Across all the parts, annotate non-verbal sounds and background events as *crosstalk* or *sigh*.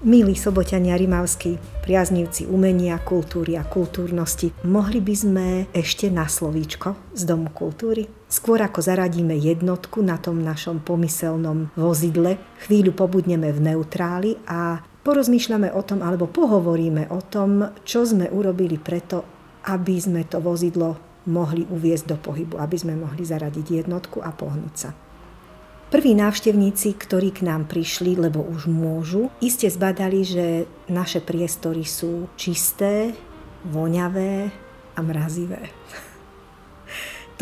Milí soboťania rimavskí, priaznivci umenia, kultúry a kultúrnosti, mohli by sme ešte na slovíčko z Domu kultúry? Skôr ako zaradíme jednotku na tom našom pomyselnom vozidle, chvíľu pobudneme v neutráli a porozmýšľame o tom, alebo pohovoríme o tom, čo sme urobili preto, aby sme to vozidlo mohli uviezť do pohybu, aby sme mohli zaradiť jednotku a pohnúť sa. Prví návštevníci, ktorí k nám prišli, lebo už môžu, iste zbadali, že naše priestory sú čisté, voňavé a mrazivé. *laughs*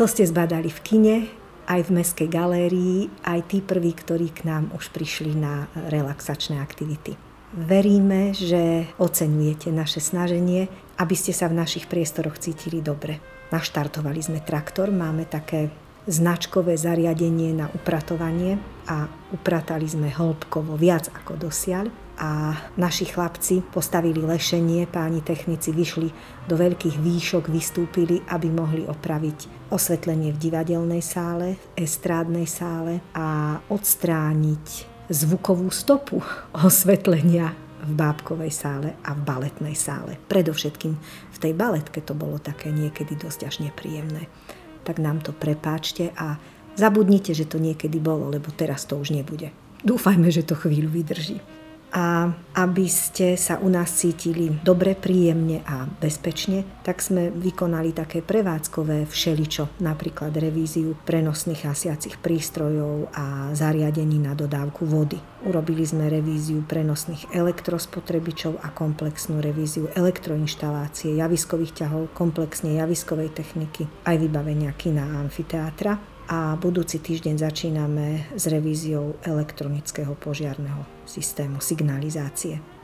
To ste zbadali v kine, aj v Mestskej galérii, aj tí prví, ktorí k nám už prišli na relaxačné aktivity. Veríme, že oceňujete naše snaženie, aby ste sa v našich priestoroch cítili dobre. Naštartovali sme traktor, máme také značkové zariadenie na upratovanie a upratali sme hĺbkovo viac ako dosiaľ a naši chlapci postavili lešenie, páni technici vyšli do veľkých výšok, vystúpili, aby mohli opraviť osvetlenie v divadelnej sále, v estrádnej sále a odstrániť zvukovú stopu *laughs* osvetlenia v bábkovej sále a v baletnej sále. Predovšetkým v tej baletke to bolo také niekedy dosť až nepríjemné tak nám to prepáčte a zabudnite, že to niekedy bolo, lebo teraz to už nebude. Dúfajme, že to chvíľu vydrží a aby ste sa u nás cítili dobre, príjemne a bezpečne, tak sme vykonali také prevádzkové všeličo, napríklad revíziu prenosných hasiacich prístrojov a zariadení na dodávku vody. Urobili sme revíziu prenosných elektrospotrebičov a komplexnú revíziu elektroinštalácie, javiskových ťahov, komplexne javiskovej techniky, aj vybavenia kina a amfiteátra a budúci týždeň začíname s revíziou elektronického požiarného systému signalizácie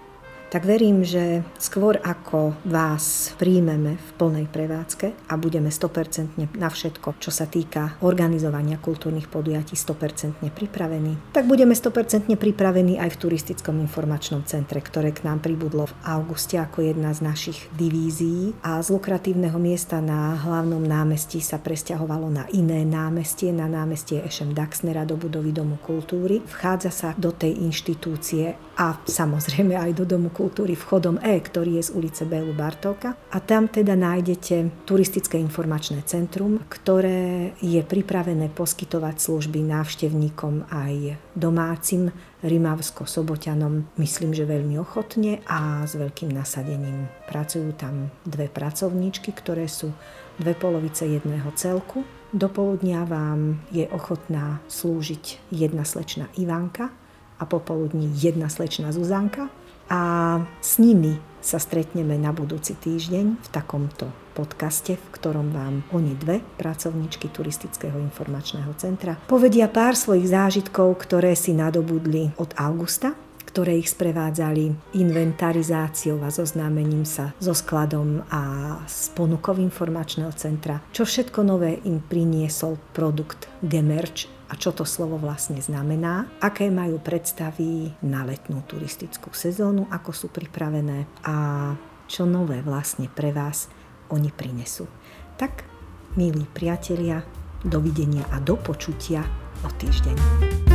tak verím, že skôr ako vás príjmeme v plnej prevádzke a budeme 100% na všetko, čo sa týka organizovania kultúrnych podujatí 100% pripravení, tak budeme 100% pripravení aj v turistickom informačnom centre, ktoré k nám pribudlo v auguste ako jedna z našich divízií a z lukratívneho miesta na hlavnom námestí sa presťahovalo na iné námestie, na námestie Ešem Daxnera do budovy Domu kultúry. Vchádza sa do tej inštitúcie a samozrejme aj do Domu kultúry kultúry vchodom E, ktorý je z ulice Bélu Bartovka. A tam teda nájdete turistické informačné centrum, ktoré je pripravené poskytovať služby návštevníkom aj domácim Rimavsko-Soboťanom, myslím, že veľmi ochotne a s veľkým nasadením. Pracujú tam dve pracovníčky, ktoré sú dve polovice jedného celku. Do poludnia vám je ochotná slúžiť jedna slečna Ivanka a popoludní jedna slečna Zuzanka a s nimi sa stretneme na budúci týždeň v takomto podcaste, v ktorom vám oni dve, pracovničky Turistického informačného centra, povedia pár svojich zážitkov, ktoré si nadobudli od augusta ktoré ich sprevádzali inventarizáciou a zoznámením sa so skladom a s ponukou informačného centra. Čo všetko nové im priniesol produkt Gemerch a čo to slovo vlastne znamená, aké majú predstavy na letnú turistickú sezónu, ako sú pripravené a čo nové vlastne pre vás oni prinesú. Tak, milí priatelia, dovidenia a do počutia o týždeň.